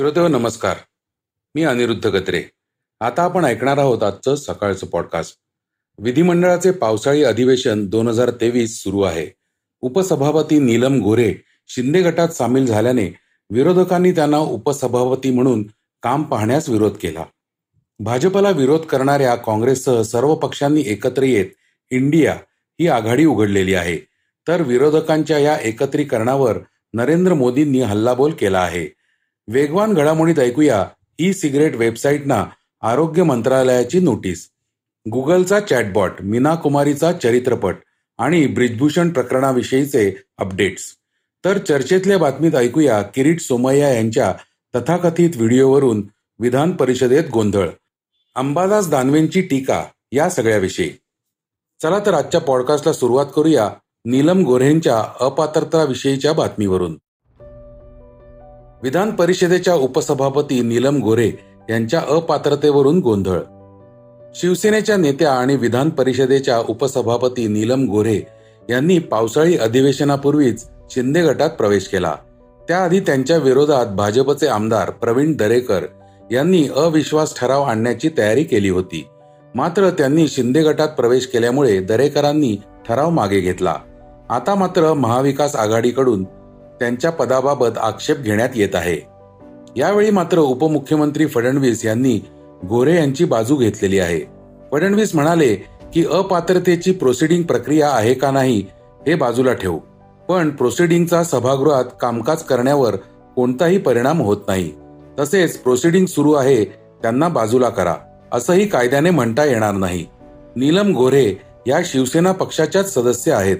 श्रोतेहो नमस्कार. मी अनिरुद्ध गत्रे. आता आपण ऐकणार आहोत आजचं सकाळचं पॉडकास्ट विधिमंडळाचे पावसाळी अधिवेशन दोन हजार तेवीस सुरू आहे. उपसभापती नीलम गोरे शिंदे गटात सामील झाल्याने विरोधकांनी त्यांना उपसभापती म्हणून काम पाहण्यास विरोध केला. भाजपला विरोध करणाऱ्या काँग्रेससह सर्व पक्षांनी एकत्र येत इंडिया ही आघाडी उघडलेली आहे. तर विरोधकांच्या या एकत्रीकरणावर नरेंद्र मोदींनी हल्लाबोल केला आहे. वेगवान घडामोडीत ऐकूया ई सिगरेट वेबसाईटना आरोग्य मंत्रालयाची नोटीस. गुगलचा चॅटबॉट मीना कुमारीचा चरित्रपट आणि ब्रिजभूषण प्रकरणाविषयीचे अपडेट्स. तर चर्चेतल्या बातमीत ऐकूया किरीट सोमय्या यांच्या तथाकथित व्हिडिओवरून विधान परिषदेत गोंधळ. अंबादास दानवेंची टीका या सगळ्याविषयी. चला तर आजच्या पॉडकास्टला सुरुवात करूया नीलम गोऱ्हेंच्या अपात्रताविषयीच्या बातमीवरून. विधान परिषदेच्या उपसभापती नीलम गोरे यांच्या अपात्रतेवरून गोंधळ. शिवसेनेच्या नेत्या आणि विधान परिषदेच्या उपसभापती नीलम गोरे यांनी पावसाळी अधिवेशनापूर्वीच शिंदे गटात प्रवेश केला. त्याआधी त्यांच्या विरोधात भाजपचे आमदार प्रवीण दरेकर यांनी अविश्वास ठराव आणण्याची तयारी केली होती. मात्र त्यांनी शिंदे गटात प्रवेश केल्यामुळे दरेकरांनी ठराव मागे घेतला. आता मात्र महाविकास आघाडीकडून त्यांच्या पदाबाबत आक्षेप घेण्यात येत आहे. यावेळी मात्र उपमुख्यमंत्री फडणवीस यांनी गोरे यांची बाजू घेतलेली आहे. फडणवीस म्हणाले की अपात्रतेची प्रोसिडिंग प्रक्रिया आहे का नाही हे बाजूला ठेवू. पण प्रोसिडिंगचा सभागृहात कामकाज करण्यावर कोणताही परिणाम होत नाही. तसेच प्रोसिडिंग सुरू आहे त्यांना बाजूला करा असंही कायद्याने म्हणता येणार नाही. नीलम गोरे या शिवसेना पक्षाच्याच सदस्य आहेत.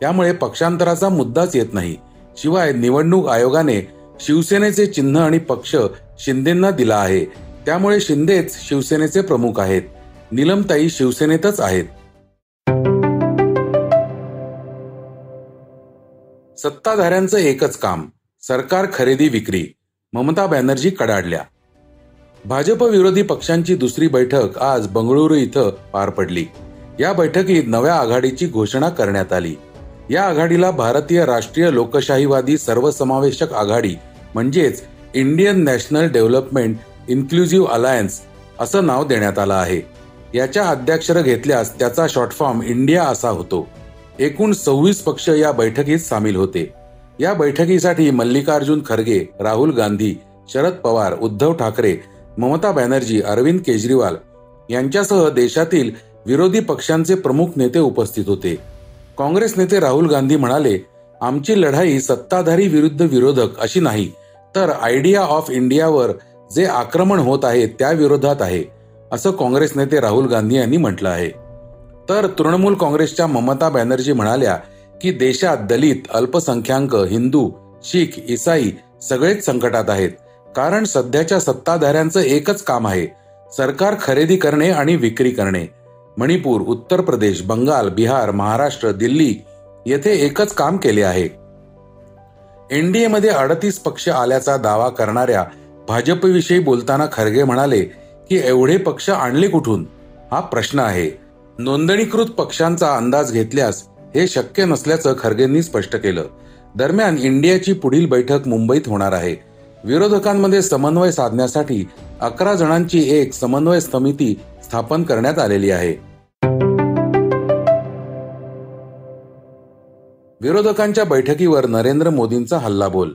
त्यामुळे पक्षांतराचा मुद्दाच येत नाही. शिवाय निवडणूक आयोगाने शिवसेनेचे चिन्ह आणि पक्ष शिंदेना दिला आहे. त्यामुळे शिंदेच शिवसेनेचे प्रमुख आहेत. निलमताई शिवसेनेतच आहेत. सत्ताधाऱ्यांचं एकच काम सरकार खरेदी विक्री. ममता बॅनर्जी कडाडल्या. भाजप विरोधी पक्षांची दुसरी बैठक आज बंगळुरू इथं पार पडली. या बैठकीत नव्या आघाडीची घोषणा करण्यात आली. या आघाडीला भारतीय राष्ट्रीय लोकशाहीवादी सर्वसमावेशक आघाडी म्हणजेच Indian national development inclusive alliance असं नाव देण्यात आलं आहे. याच्या अध्यक्षर घेतल्यास त्याचा शॉर्ट फॉर्म इंडिया असा होतो. एकूण सव्वीस पक्ष या बैठकीत सामील होते. या बैठकीसाठी मल्लिकार्जुन खरगे राहुल गांधी शरद पवार उद्धव ठाकरे ममता बॅनर्जी अरविंद केजरीवाल यांच्यासह देशातील विरोधी पक्षांचे प्रमुख नेते उपस्थित होते. काँग्रेस नेते राहुल गांधी म्हणाले आमची लढाई सत्ताधारी विरुद्ध विरोधक अशी नाही तर आयडिया ऑफ इंडियावर जे आक्रमण होत आहे त्या विरोधात आहे असं काँग्रेस नेते राहुल गांधी यांनी म्हटलं आहे. तर तृणमूल काँग्रेसच्या ममता बॅनर्जी म्हणाल्या की देशात दलित अल्पसंख्याक हिंदू शीख इसाई सगळेच संकटात आहेत कारण सध्याच्या सत्ताधाऱ्यांचं एकच काम आहे सरकार खरेदी करणे आणि विक्री करणे. मणिपूर उत्तर प्रदेश बंगाल बिहार महाराष्ट्र दिल्ली येथे एकच काम केले आहे. एनडीएमध्ये अडतीस पक्ष आल्याचा दावा करणाऱ्या भाजपविषयी बोलताना खरगे म्हणाले की एवढे पक्ष आणले कुठून? हा प्रश्न आहे. नोंदणीकृत पक्षांचा अंदाज घेतल्यास हे शक्य नसल्याचं खरगेंनी स्पष्ट केलं. दरम्यान इंडियाची पुढील बैठक मुंबईत होणार आहे. विरोधकांमध्ये समन्वय साधण्यासाठी अकरा जणांची एक समन्वय समिती स्थापन करण्यात आलेली आहे. विरोधकांच्या बैठकीवर नरेंद्र मोदींचा हल्लाबोल.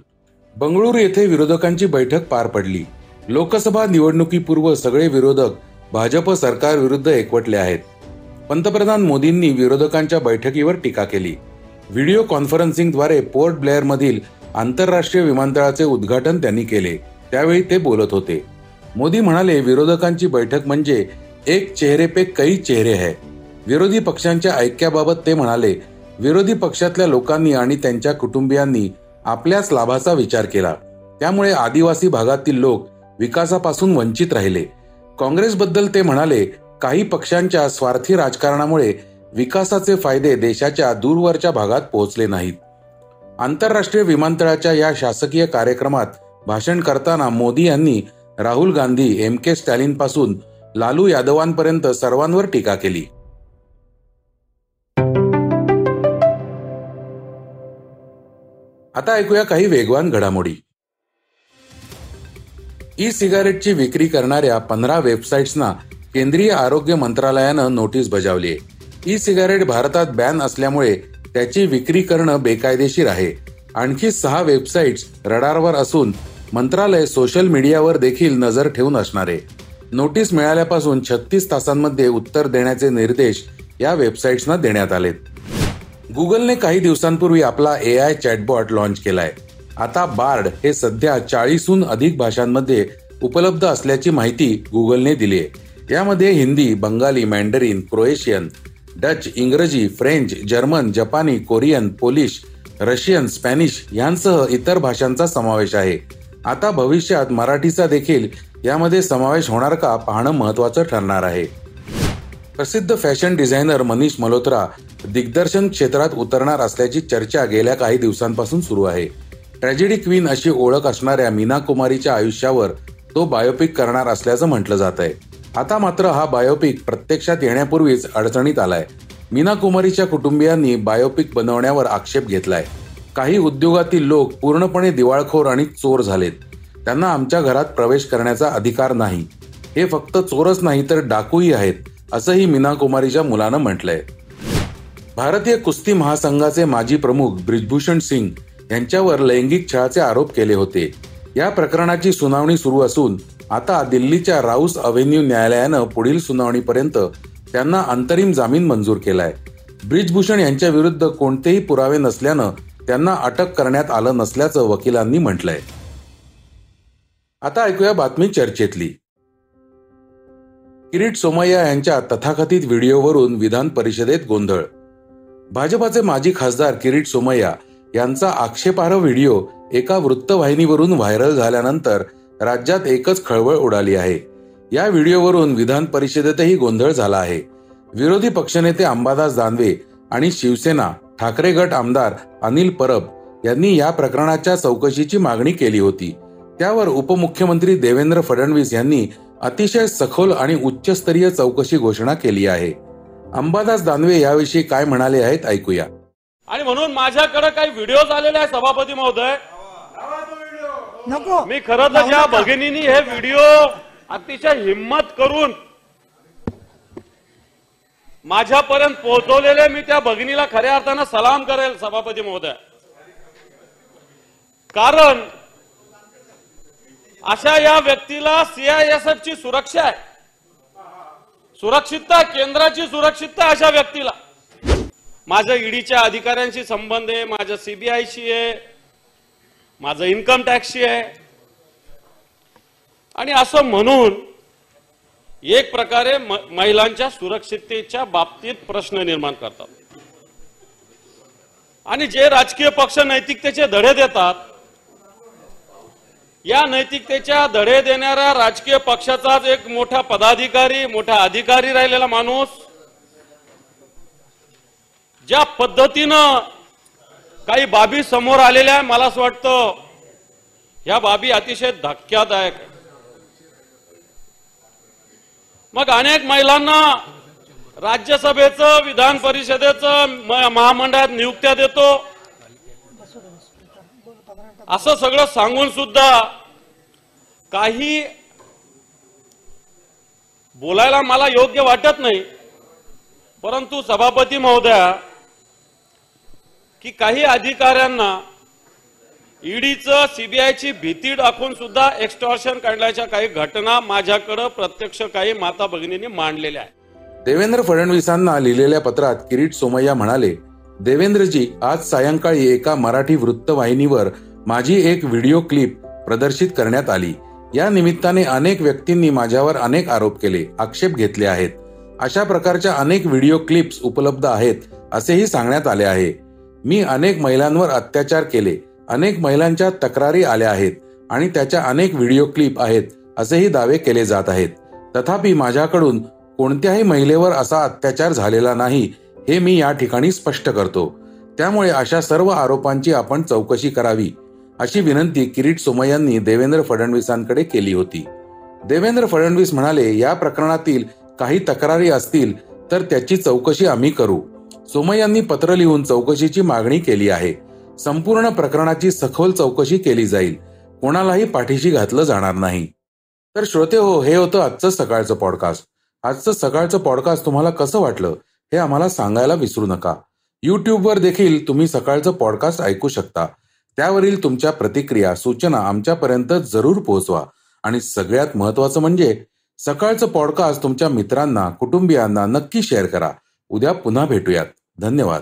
बंगळुरू येथे विरोधकांची बैठक पार पडली. लोकसभा निवडणुकीपूर्व सगळे विरोधक भाजप सरकार विरुद्ध एकवटले आहेत. पंतप्रधान मोदींनी विरोधकांच्या बैठकीवर टीका केली. व्हिडिओ कॉन्फरन्सिंगद्वारे पोर्ट ब्लेअर मधील आंतरराष्ट्रीय विमानतळाचे उद्घाटन त्यांनी केले. त्यावेळी ते बोलत होते. मोदी म्हणाले विरोधकांची बैठक म्हणजे एक चेहरे पे कई चेहरे है। विरोधी पक्षांच्या ऐक्याबाबत ते म्हणाले विरोधी पक्षातल्या लोकांनी आणि त्यांच्या कुटुंबियांनी आपल्याच लाभाचा विचार केला. त्यामुळे आदिवासी भागातील लोक विकासापासून वंचित राहिले. काँग्रेसबद्दल ते म्हणाले काही पक्षांच्या स्वार्थी राजकारणामुळे विकासाचे फायदे देशाच्या दूरवरच्या भागात पोहोचले नाहीत. आंतरराष्ट्रीय विमानतळाच्या या शासकीय कार्यक्रमात भाषण करताना मोदी यांनी राहुल गांधी एम के स्टॅलिनपासून लालू यादवांपर्यंत सर्वांवर टीका केली. आता ऐकूया काही वेगवान घडामोडी. ई सिगारेटची विक्री करणाऱ्या पंधरा वेबसाईट्सना केंद्रीय आरोग्य मंत्रालयानं नोटीस बजावली आहे ई सिगारेट भारतात बॅन असल्यामुळे त्याची विक्री करणं बेकायदेशीर आहे. आणखी सहा वेबसाईट्स रडारवर असून मंत्रालय सोशल मीडियावर देखील नजर ठेवून असणार. आहे नोटीस मिळाल्यापासून छत्तीस तासांमध्ये उत्तर देण्याचे निर्देश या वेबसाईट्सना देण्यात आलेत. गुगलने काही दिवसांपूर्वी आपला ए आय चॅटबॉट लॉन्च केलाय. आता बार्ड हे सध्या चाळीसहून अधिक भाषांमध्ये उपलब्ध असल्याची माहिती गुगलने दिली आहे यामध्ये Hindi Bengali Mandarin Croatian Dutch इंग्रजी फ्रेंच जर्मन जपानी कोरियन पोलिश रशियन स्पॅनिश यांसह इतर भाषांचा समावेश आहे. आता भविष्यात मराठीचा देखील यामध्ये समावेश होणार का पाहणं महत्वाचं ठरणार आहे. प्रसिद्ध फॅशन डिझायनर मनीष मल्होत्रा दिग्दर्शन क्षेत्रात उतरणार असल्याची चर्चा गेल्या काही दिवसांपासून सुरू आहे. ट्रॅजेडी क्वीन अशी ओळख असणाऱ्या मीना कुमारीच्या आयुष्यावर तो बायोपिक करणार असल्याचं म्हटलं जात आहे आता मात्र हा बायोपिक प्रत्यक्षात येण्यापूर्वीच अडचणीत आलाय. मीना कुमारीच्या कुटुंबियांनी बायोपिक बनवण्यावर आक्षेप घेतलाय. काही उद्योगातील लोक पूर्णपणे दिवाळखोर आणि चोर झालेत. त्यांना आमच्या घरात प्रवेश करण्याचा अधिकार नाही. हे फक्त चोरच नाही तर डाकूही आहेत असंही मीना कुमारीच्या मुलानं म्हटलंय. भारतीय कुस्ती महासंघाचे माजी प्रमुख ब्रिजभूषण सिंग यांच्यावर लैंगिक छळाचे आरोप केले होते. या प्रकरणाची सुनावणी सुरू असून आता दिल्लीच्या राऊस अव्हेन्यू न्यायालयानं पुढील सुनावणीपर्यंत त्यांना अंतरिम जामीन मंजूर केलाय. ब्रिजभूषण यांच्या विरुद्ध कोणतेही पुरावे नसल्यानं त्यांना अटक करण्यात आलं नसल्याचं वकिलांनी म्हटलंय. आता ऐकूया बातमी चर्चेतली. किरीट सोमय्या यांच्या तथाकथित व्हिडिओवरून विधान परिषदेत गोंधळ. भाजपाचे माजी खासदार किरीट सोमय्या यांचा आक्षेपार्ह व्हिडिओ एका वृत्तवाहिनीवरून व्हायरल झाल्यानंतर राज्यात एकच खळबळ उडाली आहे. या व्हिडिओवरून विधान परिषदेतही गोंधळ झाला आहे. विरोधी पक्षनेते अंबादास दानवे आणि शिवसेना ठाकरे गट आमदार अनिल परब यांनी या प्रकरणाच्या चौकशीची मागणी केली होती. त्यावर उपमुख्यमंत्री देवेंद्र फडणवीस यांनी अतिशय सखोल आणि उच्चस्तरीय चौकशी घोषणा केली आहे. अंबादास दानवे याविषयी काय म्हणाले आहेत ऐकूया. आणि म्हणून माझ्याकडे काही व्हिडिओ आलेले आहे सभापती महोदय. नको. मी खरं तर ज्या भगिनींनी हे व्हिडिओ अतिशय हिम्मत करून माझ्यापर्यंत पोहोचवलेले मी त्या भगिनीला खऱ्या अर्थानं सलाम करेल सभापती महोदय. कारण अशा या व्यक्तीला सीआयएसएफ ची सुरक्षा आहे. सुरक्षितता केंद्राची सुरक्षितता अशा व्यक्तीला. माझ्या ईडीच्या अधिकाऱ्यांशी संबंध आहे माझ्या सीबीआयशी आहे माझं इन्कम टॅक्सशी आहे. आणि असं म्हणून एक प्रकारे महिलांच्या सुरक्षिततेच्या बाबतीत प्रश्न निर्माण करतात आणि जे राजकीय पक्ष नैतिकतेचे धडे देतात या नैतिकतेच्या धडे देणाऱ्या राजकीय पक्षाचाच एक मोठा पदाधिकारी मोठा अधिकारी राहिलेला माणूस ज्या पद्धतीनं काही बाबी समोर आलेल्या आहे मला असं वाटतं ह्या बाबी अतिशय धक्क्यादायक आहे. मग अनेक महिलांना राज्यसभेचं विधान परिषदेचं महामंडळात नियुक्त्या देतो. असं सगळं सांगून सुद्धा काही बोलायला मला योग्य वाटत नाही. परंतु सभापती महोदया की काही अधिकाऱ्यांना ईडीचं सीबीआयची भीती दाखवून सुद्धा एक्स्टॉर्शन काढल्याच्या काही घटना माझ्याकडं प्रत्यक्ष काही माता भगिनींनी मांडलेल्या आहेत. देवेंद्र फडणवीसांना लिहिलेल्या पत्रात किरीट सोमय्या म्हणाले देवेंद्रजी आज सायंकाळी एका मराठी वृत्तवाहिनीवर माझी एक व्हिडिओ क्लिप प्रदर्शित करण्यात आली. या निमित्ताने अनेक व्यक्तींनी माझ्यावर अनेक आरोप केले आक्षेप घेतले आहेत. अशा प्रकारच्या अनेक व्हिडिओ क्लिप्स उपलब्ध आहेत असेही सांगण्यात आले आहे. मी अनेक महिलांवर अत्याचार केले अनेक महिलांच्या तक्रारी आल्या आहेत आणि त्याच्या अनेक व्हिडिओ क्लिप आहेत असेही दावे केले जात आहेत. तथापि माझ्याकडून कोणत्याही महिलेवर असा अत्याचार झालेला नाही हे मी या ठिकाणी स्पष्ट करतो. त्यामुळे अशा सर्व आरोपांची आपण चौकशी करावी अशी विनंती किरीट सोमय्यांनी देवेंद्र फडणवीसांकडे केली होती. देवेंद्र फडणवीस म्हणाले या प्रकरणातील काही तक्रारी असतील तर त्याची चौकशी आम्ही करू. सोमय्यांनी पत्र लिहून चौकशीची मागणी केली आहे. संपूर्ण प्रकरणाची सखोल चौकशी केली जाईल. कोणालाही पाठीशी घातलं जाणार नाही. तर श्रोते हो हे होतं आजचं सकाळचं पॉडकास्ट आजचं सकाळचं पॉडकास्ट तुम्हाला कसं वाटलं हे आम्हाला सांगायला विसरू नका. युट्यूबवर देखील तुम्ही सकाळचं पॉडकास्ट ऐकू शकता. त्यावरील तुमच्या प्रतिक्रिया सूचना आमच्यापर्यंत जरूर पोहोचवा. आणि सगळ्यात महत्वाचं म्हणजे सकाळचं पॉडकास्ट तुमच्या मित्रांना कुटुंबियांना नक्की शेअर करा. उद्या पुन्हा भेटूयात. धन्यवाद.